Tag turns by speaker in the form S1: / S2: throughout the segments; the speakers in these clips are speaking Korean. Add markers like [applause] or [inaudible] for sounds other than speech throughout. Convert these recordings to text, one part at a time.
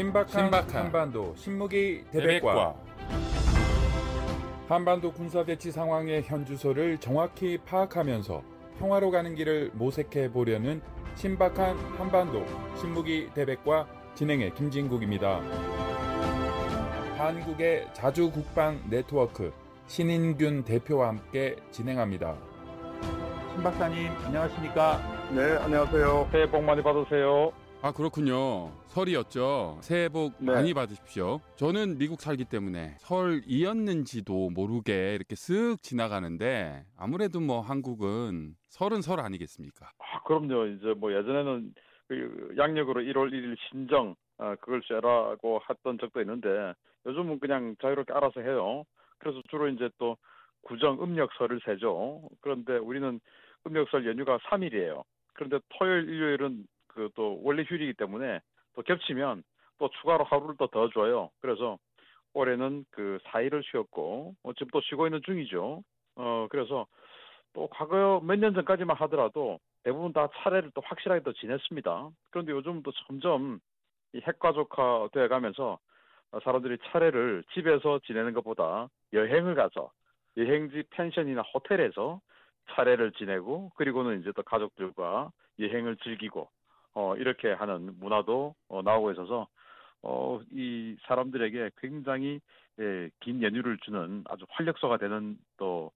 S1: 신박한,
S2: 신박한
S1: 한반도 신무기 대백과 한반도 군사대치 상황의 현주소를 정확히 파악하면서 평화로 가는 길을 모색해 보려는 신박한 한반도 신무기 대백과 진행의 김진국입니다. 한국의 자주 국방 네트워크 신인균 대표와 함께 진행합니다. 신 박사님 안녕하십니까?
S3: 네, 안녕하세요. 새해 복 많이 받으세요.
S2: 아 그렇군요. 설이었죠. 새해 복
S3: 네.
S2: 많이 받으십시오. 저는 미국 살기 때문에 설이었는지도 모르게 이렇게 쓱 지나가는데 아무래도 뭐 한국은 설은 설 아니겠습니까?
S3: 아, 그럼요. 이제 뭐 예전에는 그 양력으로 1월 1일 신정 아, 그걸 쇠라고 했던 적도 있는데 요즘은 그냥 자유롭게 알아서 해요. 그래서 주로 이제 또 구정 음력설을 세죠. 그런데 우리는 음력설 연휴가 3일이에요. 그런데 토요일, 일요일은 그 또 원래 휴일이기 때문에 또 겹치면 또 추가로 하루를 또 더 줘요. 그래서 올해는 그 4일을 쉬었고 어, 지금 또 쉬고 있는 중이죠. 어 그래서 또 과거 몇 년 전까지만 하더라도 대부분 다 차례를 또 확실하게 또 지냈습니다. 그런데 요즘 또 점점 이 핵가족화 되어 가면서 어, 사람들이 차례를 집에서 지내는 것보다 여행을 가서 여행지 펜션이나 호텔에서 차례를 지내고 그리고는 이제 또 가족들과 여행을 즐기고 어 이렇게 하는 문화도 어, 나오고 있어서 어 이 사람들에게 굉장히 예, 긴 연휴를 주는 아주 활력소가 되는 또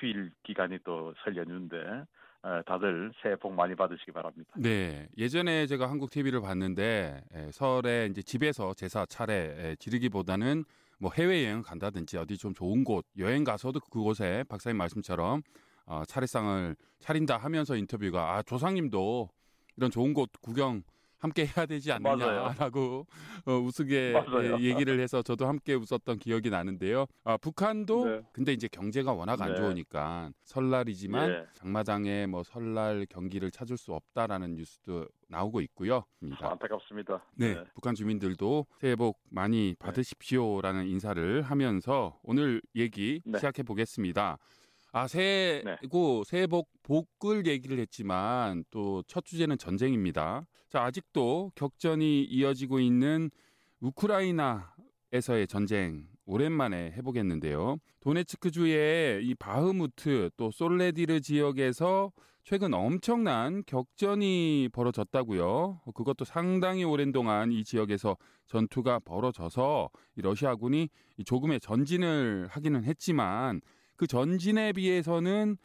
S3: 휴일 기간이 또 설 연휴인데 에, 다들 새해 복 많이 받으시기 바랍니다.
S2: 네, 예전에 제가 한국 TV를 봤는데 에, 설에 이제 집에서 제사 차례 에, 지르기보다는 뭐 해외 여행 간다든지 어디 좀 좋은 곳 여행 가서도 그곳에 박사님 말씀처럼 어, 차례상을 차린다 하면서 인터뷰가 아 조상님도 이런 좋은 곳 구경 함께 해야 되지. 않느냐라고 [laughs] 어, 우스개
S3: 맞아요.
S2: 에, 얘기를 해서 저도 함께 웃었던 기억이 나는데요. 아, 북한도
S3: 네.
S2: 근데 이제 경제가 워낙 안
S3: 네.
S2: 좋으니까 설날이지만
S3: 예.
S2: 장마장에 뭐 설날 경기를 찾을 수 없다라는 뉴스도 나오고 있고요. 입니다.
S3: 안타깝습니다.
S2: 네, 북한 주민들도 새해 복 많이 받으십시오라는 인사를 하면서 오늘 얘기
S3: 네.
S2: 시작해 보겠습니다. 아, 새해고 새해 복 복을 얘기를 했지만 또 첫 주제는 전쟁입니다. 자, 아직도 격전이 이어지고 있는 우크라이나에서의 전쟁 오랜만에 해보겠는데요. 도네츠크주의 이 바흐무트 또 솔레디르 지역에서 최근 엄청난 격전이 벌어졌다고요. 그것도 상당히 오랜 동안 이 지역에서 전투가 벌어져서 이 러시아군이 이 조금의 전진을 하기는 했지만 그 전진에 비해서는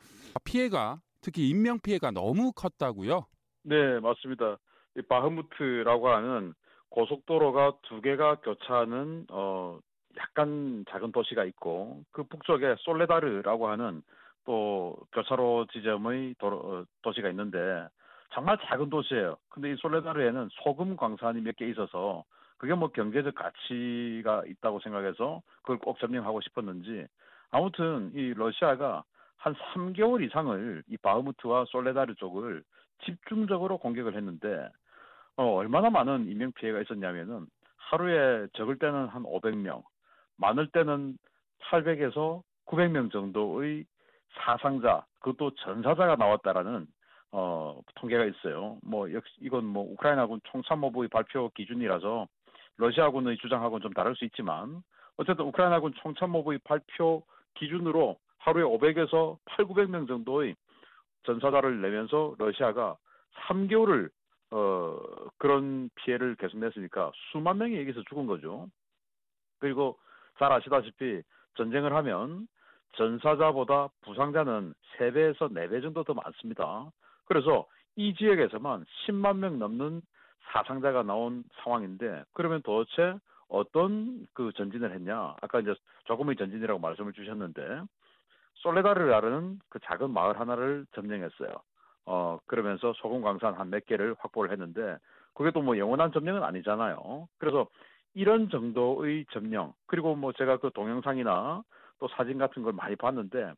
S2: 피해가 특히 인명 피해가 너무 컸다고요.
S3: 네, 맞습니다. 이 바흐무트라고 하는 고속도로가 두 개가 교차하는 어 약간 작은 도시가 있고 그 북쪽에 솔레다르라고 하는 또 교차로 지점의 도로, 어, 도시가 있는데 정말 작은 도시예요. 근데 이 솔레다르에는 소금 광산이 몇 개 있어서 그게 뭐 경제적 가치가 있다고 생각해서 그걸 꼭 점령하고 싶었는지 아무튼 이 러시아가 한 3개월 이상을 이 바흐무트와 솔레다르 쪽을 집중적으로 공격을 했는데 어, 얼마나 많은 인명 피해가 있었냐면은 하루에 적을 때는 한 500명, 많을 때는 800에서 900명 정도의 사상자, 그것도 전사자가 나왔다라는 어, 통계가 있어요. 뭐 역시 이건 뭐 우크라이나군 총참모부의 발표 기준이라서 러시아군의 주장하고는 좀 다를 수 있지만 어쨌든 우크라이나군 총참모부의 발표 기준으로 하루에 500에서 8, 900명 정도의 전사자를 내면서 러시아가 3개월을 어 그런 피해를 계속 냈으니까 수만 명이 여기서 죽은 거죠. 그리고 잘 아시다시피 전쟁을 하면 전사자보다 부상자는 3배에서 4배 정도 더 많습니다. 그래서 이 지역에서만 10만 명 넘는 사상자가 나온 상황인데 그러면 도대체 어떤 그 전진을 했냐? 아까 이제 조금의 전진이라고 말씀을 주셨는데 솔레다르라는 그 작은 마을 하나를 점령했어요. 어 그러면서 소금 광산 한 몇 개를 확보를 했는데 그게 또 뭐 영원한 점령은 아니잖아요. 그래서 이런 정도의 점령 그리고 뭐 제가 그 동영상이나 또 사진 같은 걸 많이 봤는데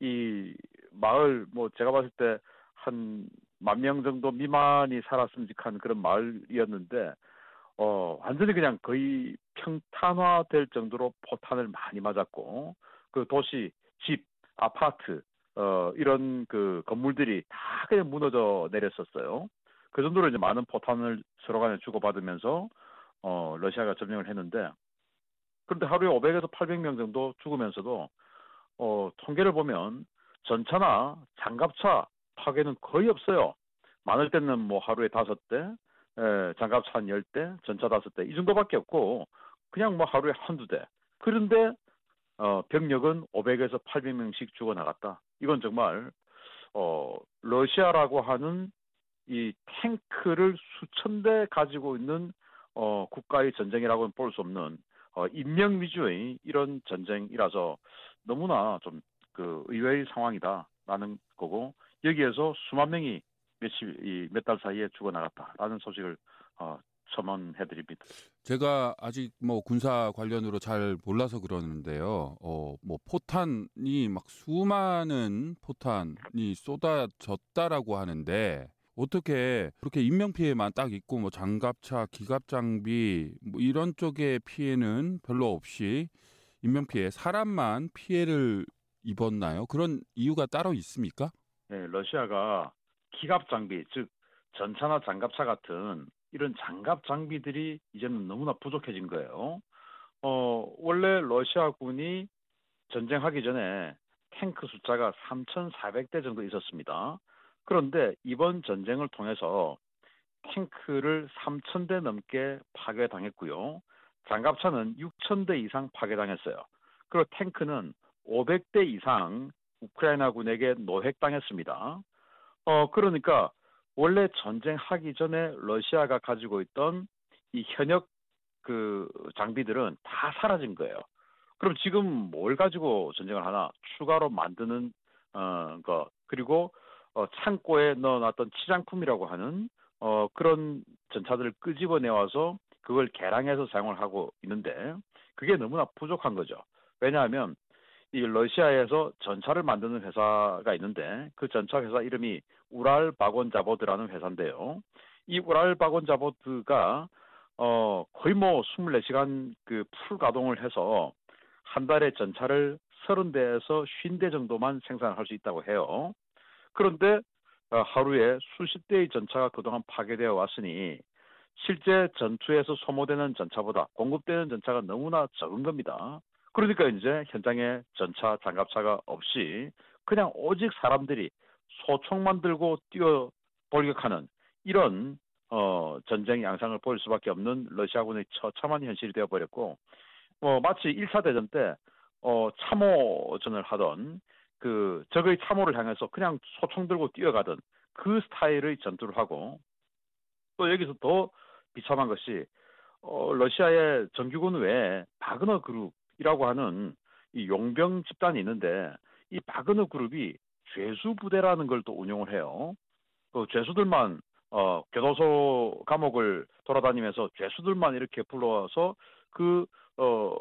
S3: 이 마을 뭐 제가 봤을 때 한 만 명 정도 미만이 살았음직한 그런 마을이었는데 어 완전히 그냥 거의 평탄화될 정도로 포탄을 많이 맞았고 그 도시 집 아파트 어 이런 그 건물들이 다 그냥 무너져 내렸었어요. 그 정도로 이제 많은 포탄을 서로 간에 주고받으면서 어, 러시아가 점령을 했는데 그런데 하루에 500에서 800명 정도 죽으면서도 어, 통계를 보면 전차나 장갑차 파괴는 거의 없어요. 많을 때는 뭐 하루에 다섯 대, 에, 장갑차 한열 대, 전차 다섯 대이 정도밖에 없고 그냥 뭐 하루에 한두 대. 그런데 어, 병력은 500에서 800명씩 죽어 나갔다. 이건 정말 어, 러시아라고 하는 이 탱크를 수천 대 가지고 있는 어, 국가의 전쟁이라고는 볼 수 없는 어, 인명 위주의 이런 전쟁이라서 너무나 좀 그 의외의 상황이다라는 거고 여기에서 수만 명이 몇 달 사이에 죽어 나갔다라는 소식을 어, 첨언해드립니다.
S2: 제가 아직 뭐 군사 관련으로 잘 몰라서 그러는데요. 어, 뭐 포탄이 막 수많은 포탄이 쏟아졌다라고 하는데 어떻게 그렇게 인명 피해만 딱 있고 뭐 장갑차, 기갑 장비 뭐 이런 쪽의 피해는 별로 없이 인명 피해, 사람만 피해를 입었나요? 그런 이유가 따로 있습니까?
S3: 네, 러시아가 기갑 장비, 즉 전차나 장갑차 같은 이런 장갑 장비들이 이제는 너무나 부족해진 거예요. 어, 원래 러시아군이 전쟁하기 전에 탱크 숫자가 3,400대 정도 있었습니다. 그런데 이번 전쟁을 통해서 탱크를 3,000대 넘게 파괴당했고요. 장갑차는 6,000대 이상 파괴당했어요. 그리고 탱크는 500대 이상 우크라이나군에게 노획당했습니다. 어, 그러니까 원래 전쟁하기 전에 러시아가 가지고 있던 이 현역 그 장비들은 다 사라진 거예요. 그럼 지금 뭘 가지고 전쟁을 하나? 추가로 만드는 어 거 그리고 어, 창고에 넣어놨던 치장품이라고 하는 어, 그런 전차들을 끄집어내 와서 그걸 개량해서 사용을 하고 있는데 그게 너무나 부족한 거죠. 왜냐하면 이 러시아에서 전차를 만드는 회사가 있는데 그 전차 회사 이름이 우랄 바곤 자보드라는 회사인데요. 이 우랄 바곤 자보드가 어 거의 뭐 24시간 그 풀 가동을 해서 한 달에 전차를 30대에서 50대 정도만 생산할 수 있다고 해요. 그런데 어, 하루에 수십 대의 전차가 그동안 파괴되어 왔으니 실제 전투에서 소모되는 전차보다 공급되는 전차가 너무나 적은 겁니다. 그러니까 이제 현장에 전차, 장갑차가 없이 그냥 오직 사람들이 소총만 들고 뛰어 돌격하는 이런 어, 전쟁 양상을 보일 수밖에 없는 러시아군의 처참한 현실이 되어버렸고, 뭐, 마치 1차 대전 때, 어, 참호전을 하던 그 적의 참호를 향해서 그냥 소총 들고 뛰어가던 그 스타일의 전투를 하고 또 여기서 더 비참한 것이 어, 러시아의 정규군 외에 바그너 그룹 이라고 하는 이 용병 집단이 있는데 이 바그너 그룹이 죄수 부대라는 걸 또 운용을 해요. 그 죄수들만 어, 교도소 감옥을 돌아다니면서 죄수들만 이렇게 불러와서 그 어,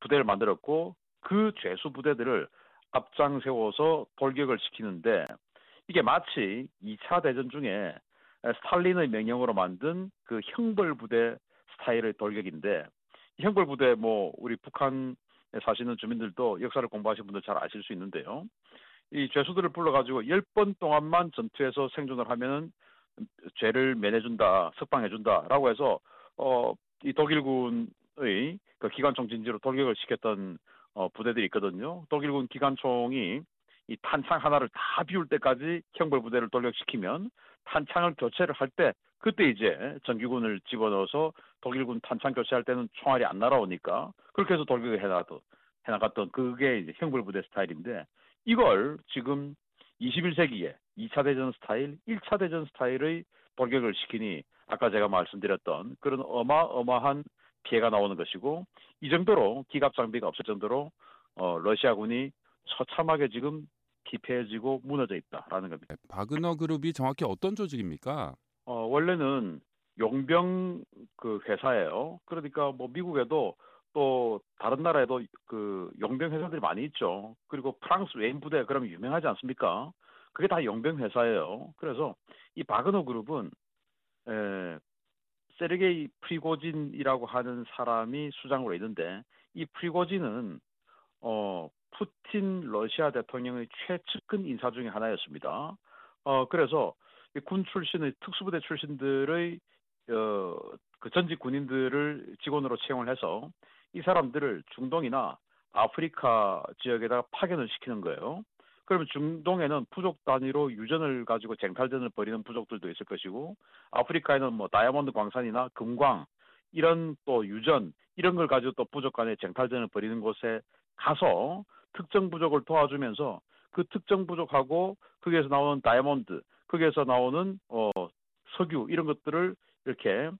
S3: 부대를 만들었고 그 죄수 부대들을 앞장 세워서 돌격을 시키는데 이게 마치 2차 대전 중에 스탈린의 명령으로 만든 그 형벌 부대 스타일의 돌격인데 형벌 부대 뭐 우리 북한에 사시는 주민들도 역사를 공부하신 분들 잘 아실 수 있는데요. 이 죄수들을 불러가지고 10번 동안만 전투에서 생존을 하면은 죄를 면해준다, 석방해준다라고 해서 어, 이 독일군의 그 기관총 진지로 돌격을 시켰던 어, 부대들이 있거든요. 독일군 기관총이 이 탄창 하나를 다 비울 때까지 형벌 부대를 돌격시키면 탄창을 교체를 할 때 그때 이제 정규군을 집어넣어서 독일군 탄창 교체할 때는 총알이 안 날아오니까 그렇게 해서 돌격을 해나갔던, 해나갔던 그게 이제 형벌 부대 스타일인데 이걸 지금 21세기에 2차 대전 스타일, 1차 대전 스타일의 돌격을 시키니 아까 제가 말씀드렸던 그런 어마어마한 피해가 나오는 것이고 이 정도로 기갑 장비가 없을 정도로 어, 러시아군이 처참하게 지금 피폐해지고 무너져 있다라는 겁니다.
S2: 바그너 그룹이 정확히 어떤 조직입니까?
S3: 어, 원래는 용병 그 회사예요. 그러니까 뭐 미국에도 또 다른 나라에도 그 용병 회사들이 많이 있죠. 그리고 프랑스 외인 부대 그러면 유명하지 않습니까? 그게 다 용병 회사예요. 그래서 이 바그너 그룹은 에, 세르게이 프리고진이라고 하는 사람이 수장으로 있는데 이 프리고진은 어 푸틴 러시아 대통령의 최측근 인사 중의 하나였습니다. 어 그래서 군 출신의 특수부대 출신들의 어, 그 전직 군인들을 직원으로 채용을 해서 이 사람들을 중동이나 아프리카 지역에다가 파견을 시키는 거예요. 그러면 중동에는 부족 단위로 유전을 가지고 쟁탈전을 벌이는 부족들도 있을 것이고 아프리카에는 뭐 다이아몬드 광산이나 금광 이런 또 유전 이런 걸 가지고 또 부족 간의 쟁탈전을 벌이는 곳에 가서 특정 부족을 도와주면서 그 특정 부족하고 거기에서 나오는 다이아몬드 거기에서 나오는 어 석유 이런 것들을 이렇게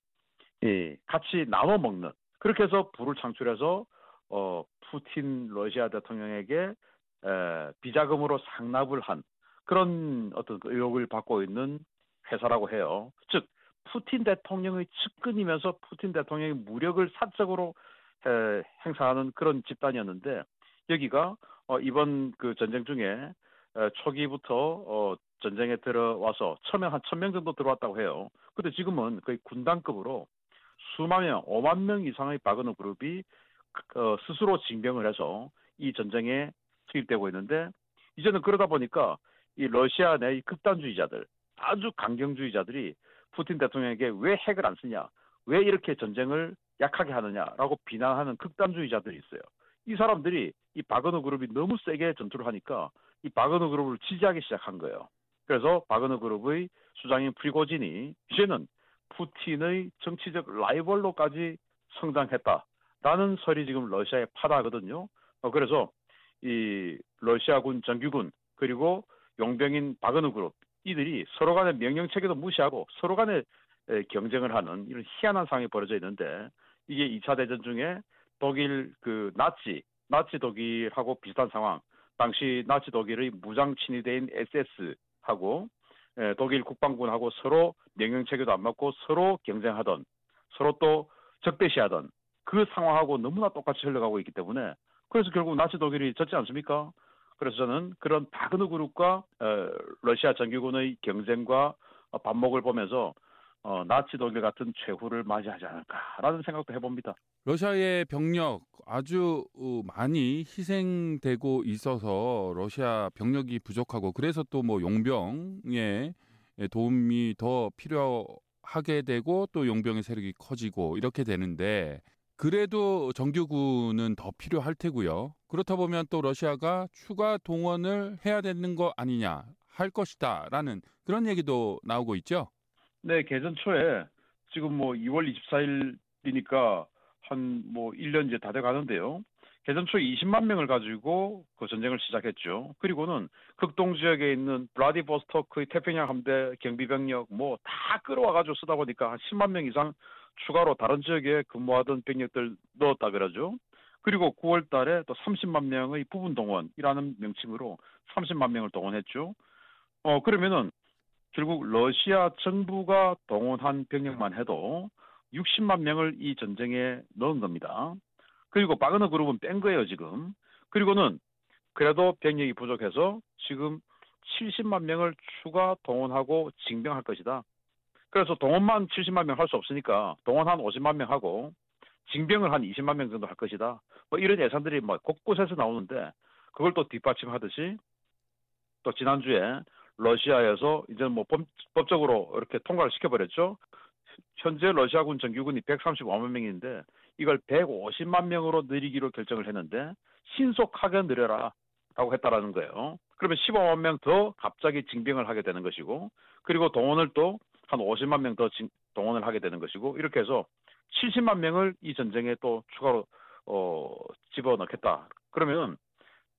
S3: 예, 같이 나눠 먹는 그렇게 해서 부를 창출해서 어 푸틴 러시아 대통령에게 에, 비자금으로 상납을 한 그런 어떤 그 의혹을 받고 있는 회사라고 해요. 즉 푸틴 대통령의 측근이면서 푸틴 대통령의 무력을 사적으로 에, 행사하는 그런 집단이었는데 여기가 어, 이번 그 전쟁 중에 에, 초기부터 어, 전쟁에 들어와서 처음에 한 천 명 정도 들어왔다고 해요. 근데 지금은 거의 군단급으로 수만 명, 오만 명 이상의 바그너 그룹이 어, 스스로 징병을 해서 이 전쟁에 투입되고 있는데 이제는 그러다 보니까 이 러시아 내 극단주의자들 아주 강경주의자들이 푸틴 대통령에게 왜 핵을 안 쓰냐 왜 이렇게 전쟁을 약하게 하느냐라고 비난하는 극단주의자들이 있어요. 이 사람들이 이 바그너 그룹이 너무 세게 전투를 하니까 이 바그너 그룹을 지지하기 시작한 거예요. 그래서 바그너 그룹의 수장인 프리고진이 이제는 푸틴의 정치적 라이벌로까지 성장했다라는 설이 지금 러시아에 파다하거든요. 어, 그래서 이 러시아군 정규군 그리고 용병인 바그너 그룹 이들이 서로 간의 명령 체계도 무시하고 서로 간에 경쟁을 하는 이런 희한한 상황이 벌어져 있는데 이게 2차 대전 중에 독일 그 나치 나치 독일하고 비슷한 상황 당시 나치 독일의 무장 친위대인 SS하고 독일 국방군하고 서로 명령 체계도 안 맞고 서로 경쟁하던 서로 또 적대시하던 그 상황하고 너무나 똑같이 흘러가고 있기 때문에 그래서 결국 나치 독일이 졌지 않습니까? 그래서 저는 그런 바그너 그룹과 어, 러시아 정규군의 경쟁과 반목을 보면서 어, 나치 독일 같은 최후를 맞이하지 않을까라는 생각도 해봅니다.
S2: 러시아의 병력 아주 어, 많이 희생되고 있어서 러시아 병력이 부족하고 그래서 또 뭐 용병의 도움이 더 필요하게 되고 또 용병의 세력이 커지고 이렇게 되는데 그래도 정규군은 더 필요할 테고요. 그렇다 보면 또 러시아가 추가 동원을 해야 되는 거 아니냐 할 것이다라는 그런 얘기도 나오고 있죠.
S3: 네, 개전 초에 지금 뭐 2월 24일이니까 한 뭐 1년 이제 다 돼 가는데요. 개전 초 20만 명을 가지고 그 전쟁을 시작했죠. 그리고는 극동 지역에 있는 브라디보스토크의 태평양 함대 경비병력 뭐 다 끌어와 가지고 쓰다 보니까 한 10만 명 이상 추가로 다른 지역에 근무하던 병력들 넣었다 그러죠. 그리고 9월 달에 또 30만 명의 부분 동원이라는 명칭으로 30만 명을 동원했죠. 어, 그러면은 결국 러시아 정부가 동원한 병력만 해도 60만 명을 이 전쟁에 넣은 겁니다. 그리고 바그너 그룹은 뺀 거예요, 지금. 그리고는 그래도 병력이 부족해서 지금 70만 명을 추가 동원하고 징병할 것이다. 그래서 동원만 70만 명 할 수 없으니까 동원 한 50만 명 하고 징병을 한 20만 명 정도 할 것이다. 뭐 이런 예산들이 뭐 곳곳에서 나오는데 그걸 또 뒷받침하듯이 또 지난주에 러시아에서 이제 뭐 법, 법적으로 이렇게 통과를 시켜버렸죠. 현재 러시아군 정규군이 135만 명인데 이걸 150만 명으로 늘리기로 결정을 했는데 신속하게 늘려라 라고 했다라는 거예요. 그러면 15만 명 더 갑자기 징병을 하게 되는 것이고 그리고 동원을 또 한 50만 명 더 동원을 하게 되는 것이고 이렇게 해서 70만 명을 이 전쟁에 또 추가로 어, 집어넣겠다. 그러면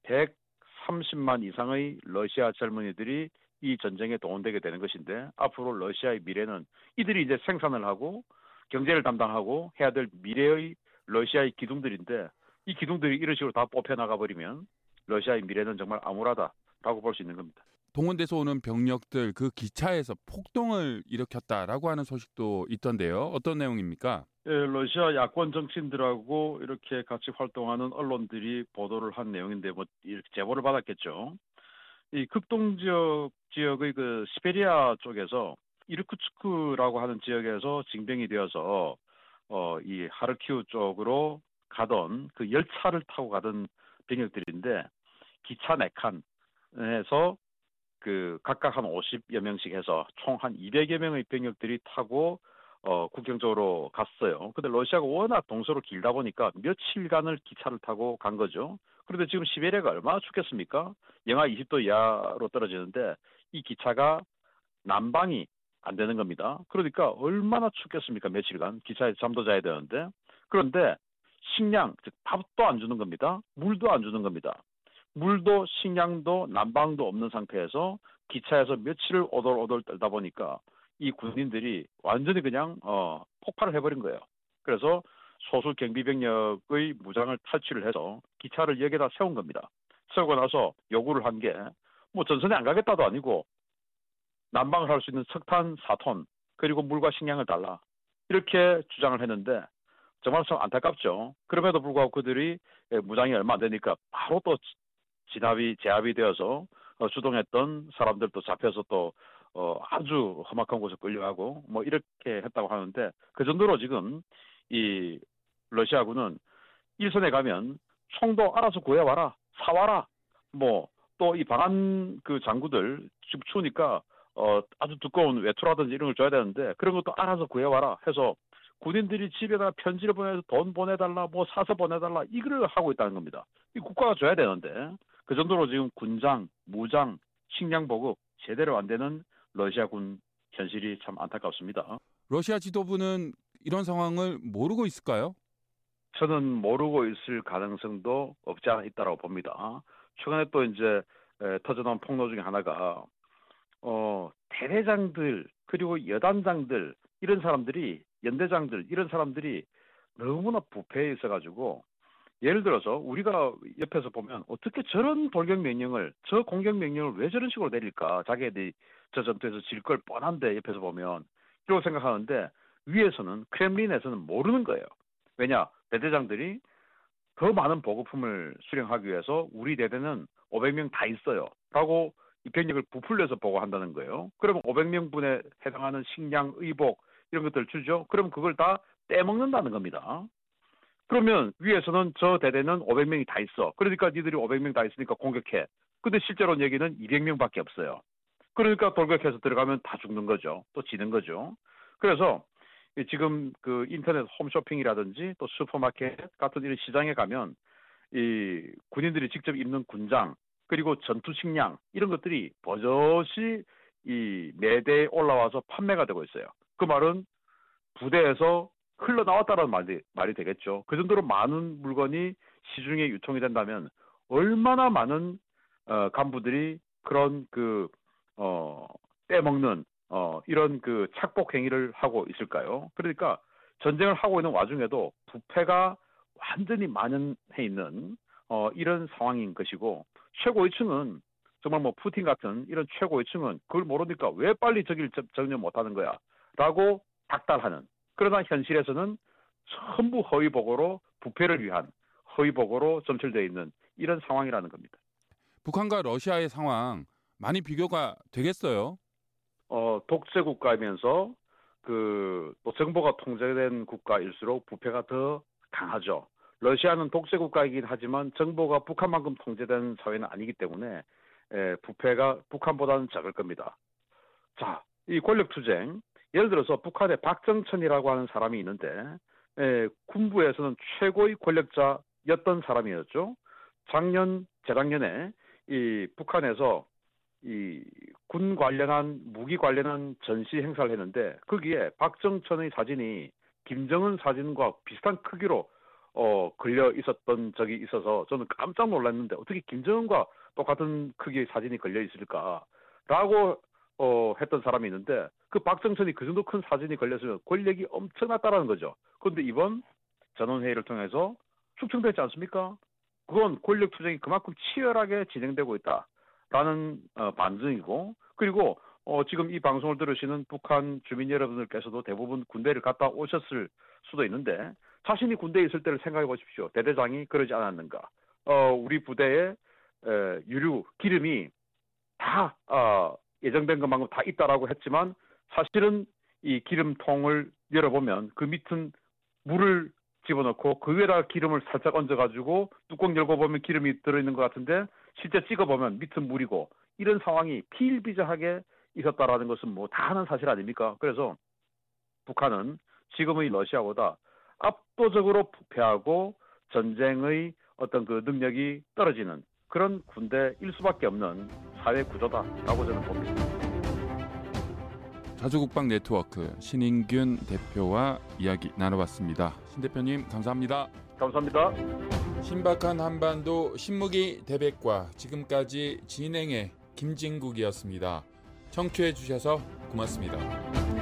S3: 130만 이상의 러시아 젊은이들이 이 전쟁에 동원되게 되는 것인데 앞으로 러시아의 미래는 이들이 이제 생산을 하고 경제를 담당하고 해야 될 미래의 러시아의 기둥들인데 이 기둥들이 이런 식으로 다 뽑혀 나가 버리면 러시아의 미래는 정말 암울하다라고 볼 수 있는 겁니다.
S2: 동원돼서 오는 병력들 그 기차에서 폭동을 일으켰다라고 하는 소식도 있던데요. 어떤 내용입니까?
S3: 예, 러시아 야권 정치인들하고 이렇게 같이 활동하는 언론들이 보도를 한 내용인데 뭐 이렇게 제보를 받았겠죠. 이 극동 지역 지역의 그 시베리아 쪽에서 이르쿠츠크라고 하는 지역에서 징병이 되어서 어 이 하르키우 쪽으로 가던 그 열차를 타고 가던 병력들인데 기차 네 칸에서 그 각각 한 50여 명씩 해서 총 한 200여 명의 병력들이 타고 어, 국경 쪽으로 갔어요. 근데 러시아가 워낙 동서로 길다 보니까 며칠간을 기차를 타고 간 거죠. 그런데 지금 시베리아가 얼마나 춥겠습니까? 영하 20도 이하로 떨어지는데 이 기차가 난방이 안 되는 겁니다. 그러니까 얼마나 춥겠습니까? 며칠간 기차에 잠도 자야 되는데 그런데 식량 즉 밥도 안 주는 겁니다. 물도 안 주는 겁니다. 물도 식량도 난방도 없는 상태에서 기차에서 며칠을 오돌오돌 떨다 보니까 이 군인들이 완전히 그냥 어, 폭발을 해버린 거예요. 그래서 소수 경비병력의 무장을 탈취를 해서 기차를 여기다 세운 겁니다. 세우고 나서 요구를 한 게 뭐 전선에 안 가겠다도 아니고 난방을 할 수 있는 석탄 4톤 그리고 물과 식량을 달라 이렇게 주장을 했는데 정말 참 안타깝죠. 그럼에도 불구하고 그들이 무장이 얼마 안 되니까 바로 또 진압이 제압이 되어서 어, 주동했던 사람들도 잡혀서 또 어, 아주 험악한 곳에 끌려가고 뭐 이렇게 했다고 하는데 그 정도로 지금 이 러시아군은 일선에 가면 총도 알아서 구해와라 사와라 뭐 또 이 방한 그 장구들 지금 추우니까 어 아주 두꺼운 외투라든지 이런 걸 줘야 되는데 그런 것도 알아서 구해와라 해서 군인들이 집에다 편지를 보내서 돈 보내달라 뭐 사서 보내달라 이거를 하고 있다는 겁니다. 이 국가가 줘야 되는데 그 정도로 지금 군장, 무장, 식량 보급 제대로 안 되는 러시아군 현실이 참 안타깝습니다.
S2: 러시아 지도부는 이런 상황을 모르고 있을까요?
S3: 저는 모르고 있을 가능성도 없지 않아 있다고 봅니다. 최근에 또 이제 터져나온 폭로 중에 하나가 어 대대장들 그리고 여단장들 이런 사람들이 연대장들 이런 사람들이 너무나 부패해 있어가지고 예를 들어서 우리가 옆에서 보면 어떻게 저런 돌격 명령을 저 공격 명령을 왜 저런 식으로 내릴까 자기들이 저 전투에서 질 걸 뻔한데 옆에서 보면 이렇게 생각하는데 위에서는 크렘린에서는 모르는 거예요. 왜냐 대대장들이 더 많은 보급품을 수령하기 위해서 우리 대대는 500명 다 있어요. 라고 입행력을 부풀려서 보고한다는 거예요. 그러면 500명 분에 해당하는 식량, 의복 이런 것들 주죠. 그럼 그걸 다 떼먹는다는 겁니다. 그러면 위에서는 저 대대는 500명이 다 있어. 그러니까 니들이 500명 다 있으니까 공격해. 근데 실제로 얘기는 200명밖에 없어요. 그러니까 돌격해서 들어가면 다 죽는 거죠. 또 지는 거죠. 그래서 지금 그 인터넷 홈쇼핑이라든지 또 슈퍼마켓 같은 이런 시장에 가면 이 군인들이 직접 입는 군장 그리고 전투 식량 이런 것들이 버젓이 이 매대에 올라와서 판매가 되고 있어요. 그 말은 부대에서 흘러나왔다는 말이, 말이 되겠죠. 그 정도로 많은 물건이 시중에 유통이 된다면 얼마나 많은 어, 간부들이 그런 그 어, 떼먹는 어, 이런 그 착복 행위를 하고 있을까요? 그러니까 전쟁을 하고 있는 와중에도 부패가 완전히 만연해 있는 어, 이런 상황인 것이고 최고위층은 정말 뭐 푸틴 같은 이런 최고위층은 그걸 모르니까 왜 빨리 저기를 정년 못하는 거야? 라고 닥달하는 그러나 현실에서는 전부 허위 보고로 부패를 위한 허위 보고로 점철되어 있는 이런 상황이라는 겁니다.
S2: 북한과 러시아의 상황 많이 비교가 되겠어요?
S3: 어, 독재 국가이면서 그 또 정보가 통제된 국가일수록 부패가 더 강하죠. 러시아는 독재 국가이긴 하지만 정보가 북한만큼 통제된 사회는 아니기 때문에 에, 부패가 북한보다는 적을 겁니다. 자, 이 권력 투쟁 예를 들어서 북한의 박정천이라고 하는 사람이 있는데 에, 군부에서는 최고의 권력자였던 사람이었죠. 작년 재작년에 이 북한에서 이 군 관련한 무기 관련한 전시 행사를 했는데 거기에 박정천의 사진이 김정은 사진과 비슷한 크기로 어 걸려 있었던 적이 있어서 저는 깜짝 놀랐는데 어떻게 김정은과 똑같은 크기의 사진이 걸려 있을까라고 어 했던 사람이 있는데 그 박정천이 그 정도 큰 사진이 걸렸으면 권력이 엄청났다라는 거죠. 그런데 이번 전원회의를 통해서 축청됐지 않습니까? 그건 권력 투쟁이 그만큼 치열하게 진행되고 있다. 라는 어, 반증이고 그리고 어, 지금 이 방송을 들으시는 북한 주민 여러분들께서도 대부분 군대를 갔다 오셨을 수도 있는데 자신이 군대에 있을 때를 생각해 보십시오. 대대장이 그러지 않았는가? 어, 우리 부대에 에, 유류 기름이 다 어, 예정된 것만큼 다 있다라고 했지만 사실은 이 기름통을 열어보면 그 밑은 물을 집어넣고 그 위에다가 기름을 살짝 얹어가지고 뚜껑 열고 보면 기름이 들어있는 것 같은데 실제 찍어보면 밑은 물이고 이런 상황이 피일비재하게 있었다라는 것은 뭐 다 아는 사실 아닙니까? 그래서 북한은 지금의 러시아보다 압도적으로 부패하고 전쟁의 어떤 그 능력이 떨어지는 그런 군대일 수밖에 없는 사회 구조다라고 저는 봅니다.
S2: 자주국방 네트워크 신인균 대표와 이야기 나눠봤습니다. 신 대표님 감사합니다.
S3: 감사합니다.
S1: 신박한 한반도 신무기 대백과 지금까지 진행의 김진국이었습니다. 청취해 주셔서 고맙습니다.